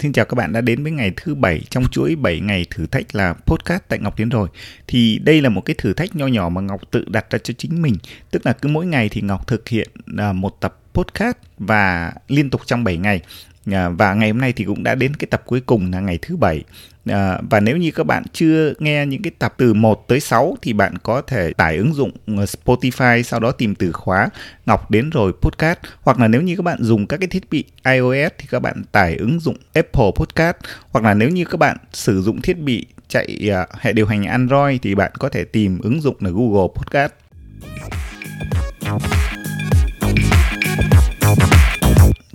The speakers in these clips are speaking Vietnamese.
Xin chào các bạn đã đến với ngày thứ bảy trong chuỗi 7 ngày thử thách là podcast tại Ngọc Tiến rồi. Thì đây là một cái thử thách nho nhỏ mà Ngọc tự đặt ra cho chính mình. Tức là cứ mỗi ngày thì Ngọc thực hiện à, một tập podcast và liên tục trong 7 ngày. À, và ngày hôm nay thì cũng đã đến cái tập cuối cùng là ngày thứ bảy. À, và nếu như các bạn chưa nghe những cái tập từ 1 tới 6 thì bạn có thể tải ứng dụng ờ, Spotify sau đó tìm từ khóa Ngọc đến rồi podcast. Hoặc là nếu như các bạn dùng các cái thiết bị iOS thì các bạn tải ứng dụng Apple Podcast. Hoặc là nếu như các bạn sử dụng thiết bị chạy à, hệ điều hành Android thì bạn có thể tìm ứng dụng là Google Podcast.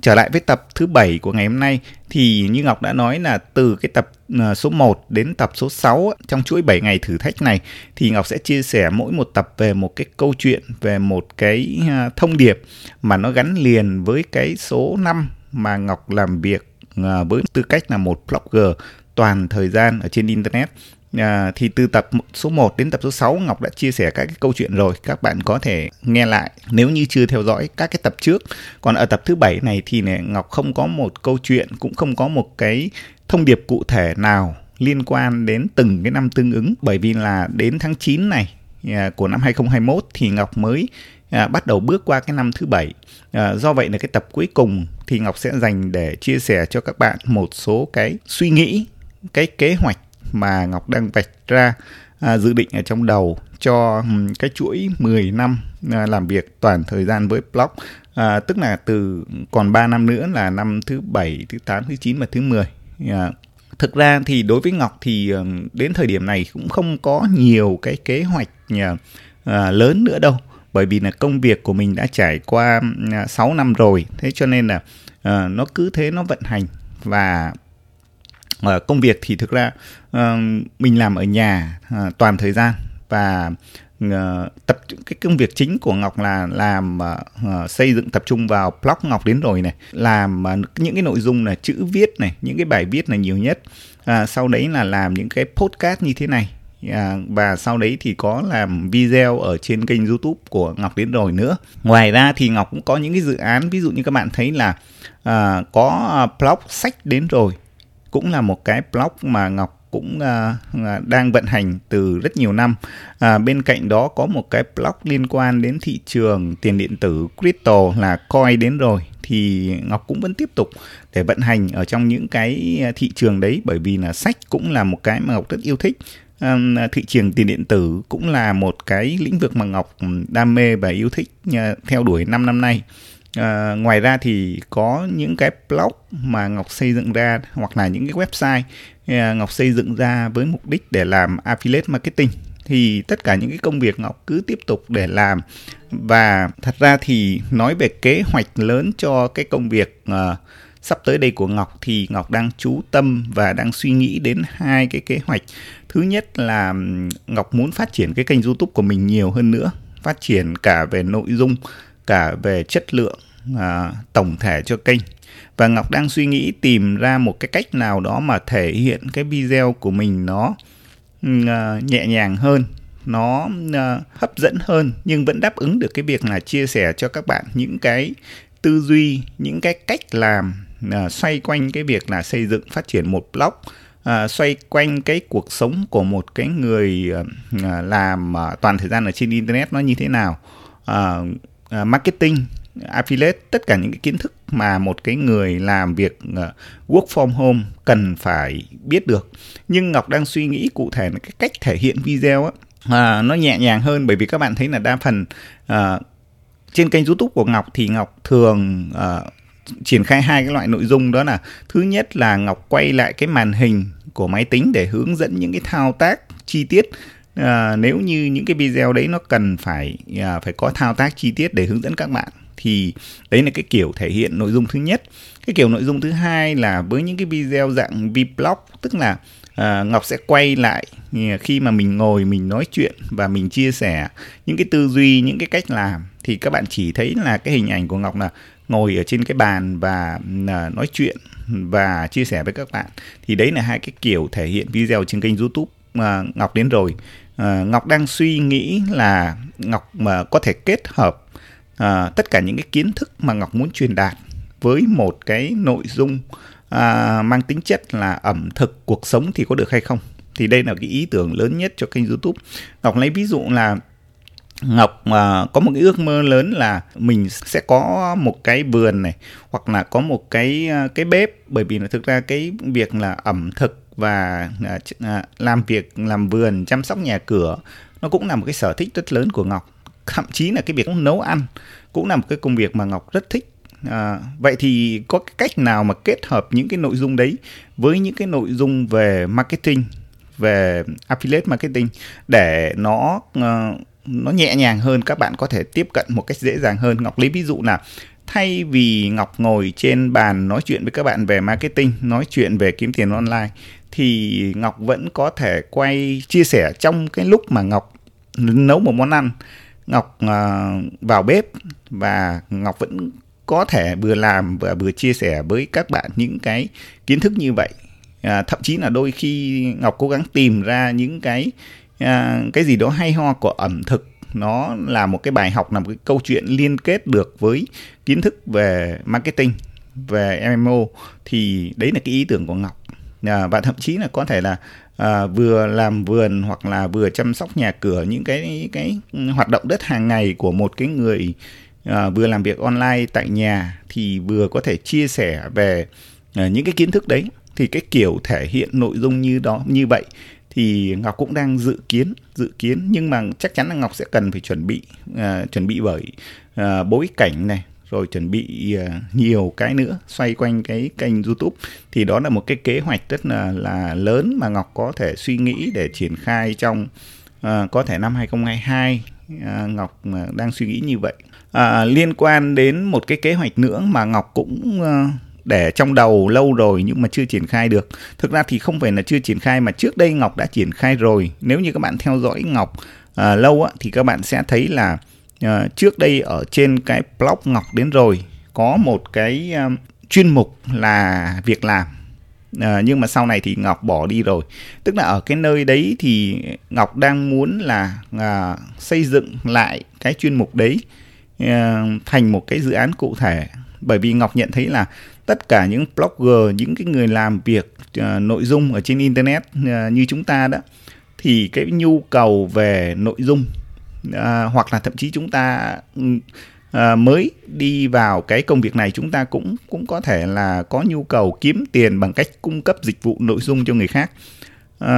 Trở lại với tập thứ bảy của ngày hôm nay, thì như Ngọc đã nói là từ cái tập à, số 1 đến tập số 6 trong chuỗi 7 ngày thử thách này, thì Ngọc sẽ chia sẻ mỗi một tập về một cái câu chuyện, về một cái à, thông điệp mà nó gắn liền với cái số 5 mà Ngọc làm việc à, với tư cách là một blogger toàn thời gian ở trên internet. À, thì từ tập số 1 đến tập số 6 Ngọc đã chia sẻ các cái câu chuyện rồi. Các bạn có thể nghe lại nếu như chưa theo dõi các cái tập trước. Còn ở tập thứ bảy này thì này, Ngọc không có một câu chuyện cũng không có một cái thông điệp cụ thể nào liên quan đến từng cái năm tương ứng. Bởi vì là đến tháng 9 này à, của năm 2021 thì Ngọc mới à, bắt đầu bước qua cái năm thứ bảy. À, do vậy là cái tập cuối cùng thì Ngọc sẽ dành để chia sẻ cho các bạn một số cái suy nghĩ cái kế hoạch mà Ngọc đang vạch ra à, dự định ở trong đầu cho um, cái chuỗi 10 năm à, làm việc toàn thời gian với blog à, tức là từ còn 3 năm nữa là năm thứ 7, thứ 8, thứ 9 và thứ 10. À, thực ra thì đối với Ngọc thì um, đến thời điểm này cũng không có nhiều cái kế hoạch à, à, lớn nữa đâu. Bởi vì là công việc của mình đã trải qua à, 6 năm rồi. Thế cho nên là uh, nó cứ thế nó vận hành. Và uh, công việc thì thực ra uh, mình làm ở nhà uh, toàn thời gian. Và uh, tập cái công việc chính của Ngọc là làm uh, xây dựng tập trung vào blog Ngọc đến rồi này làm uh, những cái nội dung là chữ viết này những cái bài viết là nhiều nhất. Uh, sau đấy là làm những cái podcast như thế này. À, và sau đấy thì có làm video ở trên kênh YouTube của Ngọc đến rồi nữa. Ngoài ra thì Ngọc cũng có những cái dự án ví dụ như các bạn thấy là à, có blog sách đến rồi cũng là một cái blog mà Ngọc cũng uh, đang vận hành từ rất nhiều năm. À, bên cạnh đó có một cái blog liên quan đến thị trường tiền điện tử crypto là coin đến rồi thì Ngọc cũng vẫn tiếp tục để vận hành ở trong những cái à, thị trường đấy bởi vì là sách cũng là một cái mà Ngọc rất yêu thích. Um, thị trường tiền điện tử cũng là một cái lĩnh vực mà Ngọc đam mê và yêu thích uh, theo đuổi 5 năm nay. À, ngoài ra thì có những cái blog mà Ngọc xây dựng ra hoặc là những cái website à, Ngọc xây dựng ra với mục đích để làm affiliate marketing thì tất cả những cái công việc Ngọc cứ tiếp tục để làm và thật ra thì nói về kế hoạch lớn cho cái công việc uh, sắp tới đây của Ngọc thì Ngọc đang chú tâm và đang suy nghĩ đến hai cái kế hoạch. Thứ nhất là Ngọc muốn phát triển cái kênh YouTube của mình nhiều hơn nữa, phát triển cả về nội dung, cả về chất lượng à, tổng thể cho kênh. Và Ngọc đang suy nghĩ tìm ra một cái cách nào đó mà thể hiện cái video của mình nó uh, nhẹ nhàng hơn nó uh, hấp dẫn hơn nhưng vẫn đáp ứng được cái việc là chia sẻ cho các bạn những cái tư duy những cái cách làm uh, xoay quanh cái việc là xây dựng phát triển một blog à, xoay quanh cái cuộc sống của một cái người à, làm à, toàn thời gian ở trên internet nó như thế nào à, à, marketing affiliate tất cả những cái kiến thức mà một cái người làm việc ờ, work from home cần phải biết được. Nhưng ngọc đang suy nghĩ cụ thể là cái cách thể hiện video á à, nó nhẹ nhàng hơn. Bởi vì các bạn thấy là đa phần à, trên kênh youtube của ngọc thì ngọc thường à, triển khai hai cái loại nội dung. Đó là thứ nhất là ngọc quay lại cái màn hình của máy tính để hướng dẫn những cái thao tác chi tiết. À, nếu như những cái video đấy nó cần phải à, phải có thao tác chi tiết để hướng dẫn các bạn thì đấy là cái kiểu thể hiện nội dung thứ nhất. Cái kiểu nội dung thứ hai là với những cái video dạng vlog tức là uh, ngọc sẽ quay lại à, khi mà mình ngồi mình nói chuyện và mình chia sẻ những cái tư duy những cái cách làm thì các bạn chỉ thấy là cái hình ảnh của ngọc là ngồi ở trên cái bàn và à, nói chuyện và chia sẻ với các bạn. Thì đấy là hai cái kiểu thể hiện video trên kênh youtube ngọc đến rồi. Ngọc đang suy nghĩ là ngọc mà có thể kết hợp à, tất cả những cái kiến thức mà ngọc muốn truyền đạt với một cái nội dung à, mang tính chất là ẩm thực cuộc sống thì có được hay không? Thì đây là cái ý tưởng lớn nhất cho kênh youtube. Ngọc lấy ví dụ là Ngọc à, có một cái ước mơ lớn là mình sẽ có một cái vườn này hoặc là có một cái à, cái bếp. Bởi vì là thực ra cái việc là ẩm thực và à, à, làm việc làm vườn chăm sóc nhà cửa nó cũng là một cái sở thích rất lớn của Ngọc thậm chí là cái việc nấu ăn cũng là một cái công việc mà Ngọc rất thích. À, vậy thì có cái cách nào mà kết hợp những cái nội dung đấy với những cái nội dung về marketing về affiliate marketing để nó uh, nó nhẹ nhàng hơn? Các bạn có thể tiếp cận một cách dễ dàng hơn. Ngọc lấy ví dụ là thay vì ngọc ngồi trên bàn nói chuyện với các bạn về marketing nói chuyện về kiếm tiền online thì ngọc vẫn có thể quay chia sẻ trong cái lúc mà ngọc nấu một món ăn ngọc uh, vào bếp và ngọc vẫn có thể vừa làm và vừa chia sẻ với các bạn những cái kiến thức như vậy. À, thậm chí là đôi khi ngọc cố gắng tìm ra những cái à, cái gì đó hay ho của ẩm thực. Nó là một cái bài học là một cái câu chuyện liên kết được với kiến thức về marketing về MMO thì đấy là cái ý tưởng của Ngọc. À, và thậm chí là có thể là à, vừa làm vườn hoặc là vừa chăm sóc nhà cửa những cái cái hoạt động đất hàng ngày của một cái người à, vừa làm việc online tại nhà thì vừa có thể chia sẻ về à, những cái kiến thức đấy. Thì cái kiểu thể hiện nội dung như đó như vậy thì Ngọc cũng đang dự kiến dự kiến. Nhưng mà chắc chắn là Ngọc sẽ cần phải chuẩn bị à, chuẩn bị bởi à, bối cảnh này rồi chuẩn bị à, nhiều cái nữa xoay quanh cái kênh YouTube thì đó là một cái kế hoạch rất là là lớn mà Ngọc có thể suy nghĩ để triển khai trong uh, có thể năm 2022 uh, à, Ngọc đang suy nghĩ như vậy uh, liên quan đến một cái kế hoạch nữa mà Ngọc cũng uh, để trong đầu lâu rồi nhưng mà chưa triển khai được. Thực ra thì không phải là chưa triển khai mà trước đây Ngọc đã triển khai rồi. Nếu như các bạn theo dõi Ngọc uh, lâu á, thì các bạn sẽ thấy là à, trước đây ở trên cái blog Ngọc đến rồi có một cái um, chuyên mục là việc làm. À, nhưng mà sau này thì Ngọc bỏ đi rồi. Tức là ở cái nơi đấy thì Ngọc đang muốn là à, xây dựng lại cái chuyên mục đấy à, thành một cái dự án cụ thể. Bởi vì Ngọc nhận thấy là tất cả những blogger những cái người làm việc uh, nội dung ở trên internet uh, như chúng ta đó thì cái nhu cầu về nội dung À, hoặc là thậm chí chúng ta uh, mới đi vào cái công việc này chúng ta cũng cũng có thể là có nhu cầu kiếm tiền bằng cách cung cấp dịch vụ nội dung cho người khác. Uh,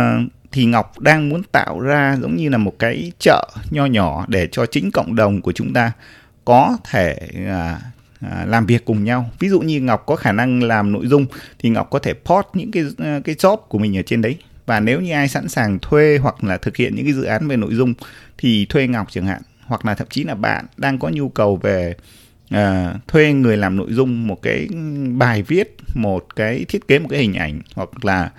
thì Ngọc đang muốn tạo ra giống như là một cái chợ nho nhỏ để cho chính cộng đồng của chúng ta có thể uh, à, làm việc cùng nhau. Ví dụ như ngọc có khả năng làm nội dung thì ngọc có thể post những cái cái job của mình ở trên đấy và nếu như ai sẵn sàng thuê hoặc là thực hiện những cái dự án về nội dung thì thuê ngọc chẳng hạn hoặc là thậm chí là bạn đang có nhu cầu về uh, thuê người làm nội dung một cái bài viết một cái thiết kế một cái hình ảnh hoặc là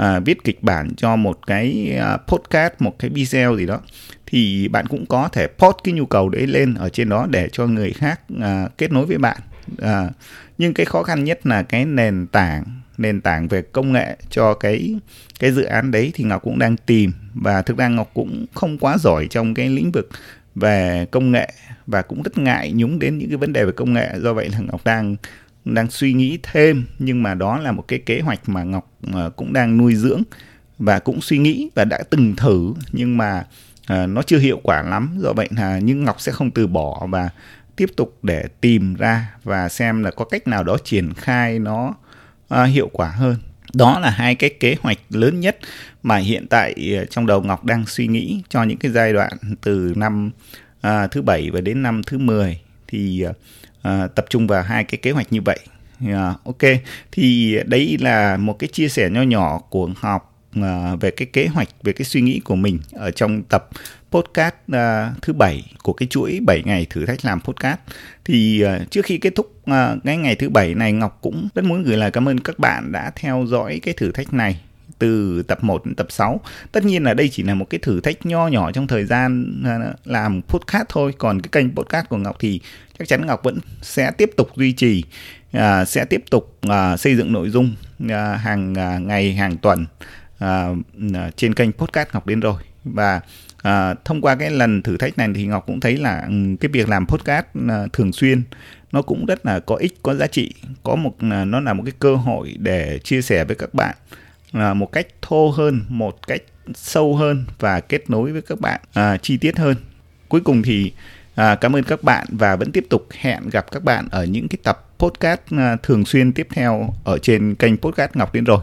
uh, viết kịch bản cho một cái uh, podcast một cái video gì đó thì bạn cũng có thể post cái nhu cầu đấy lên ở trên đó để cho người khác uh, kết nối với bạn. Uh, nhưng cái khó khăn nhất là cái nền tảng nền tảng về công nghệ cho cái cái dự án đấy thì ngọc cũng đang tìm. Và thực ra ngọc cũng không quá giỏi trong cái lĩnh vực về công nghệ và cũng rất ngại nhúng đến những cái vấn đề về công nghệ. Do vậy là ngọc đang đang suy nghĩ thêm. Nhưng mà đó là một cái kế hoạch mà ngọc ờ, cũng đang nuôi dưỡng và cũng suy nghĩ và đã từng thử. Nhưng mà uh, nó chưa hiệu quả lắm. Do vậy là nhưng ngọc sẽ không từ bỏ và tiếp tục để tìm ra và xem là có cách nào đó triển khai nó À, hiệu quả hơn đó là hai cái kế hoạch lớn nhất mà hiện tại à, trong đầu Ngọc đang suy nghĩ cho những cái giai đoạn từ năm à, thứ bảy và đến năm thứ 10 thì à, à, tập trung vào hai cái kế hoạch như vậy. À, ok, thì đấy là một cái chia sẻ nho nhỏ của Ngọc uh, về cái kế hoạch về cái suy nghĩ của mình ở trong tập podcast uh, thứ bảy của cái chuỗi 7 ngày thử thách làm podcast thì uh, trước khi kết thúc uh, cái ngày thứ bảy này Ngọc cũng rất muốn gửi lời cảm ơn các bạn đã theo dõi cái thử thách này từ tập 1 đến tập 6. Tất nhiên là đây chỉ là một cái thử thách nho nhỏ trong thời gian làm podcast thôi. Còn cái kênh podcast của Ngọc thì chắc chắn Ngọc vẫn sẽ tiếp tục duy trì, sẽ tiếp tục xây dựng nội dung hàng ngày, hàng tuần à, trên kênh podcast Ngọc đến rồi và à, thông qua cái lần thử thách này thì ngọc cũng thấy là ừ, cái việc làm podcast à, thường xuyên nó cũng rất là có ích có giá trị có một à, nó là một cái cơ hội để chia sẻ với các bạn à, một cách thô hơn một cách sâu hơn và kết nối với các bạn à, chi tiết hơn. Cuối cùng thì à, cảm ơn các bạn và vẫn tiếp tục hẹn gặp các bạn ở những cái tập podcast à, thường xuyên tiếp theo ở trên kênh podcast ngọc đến rồi.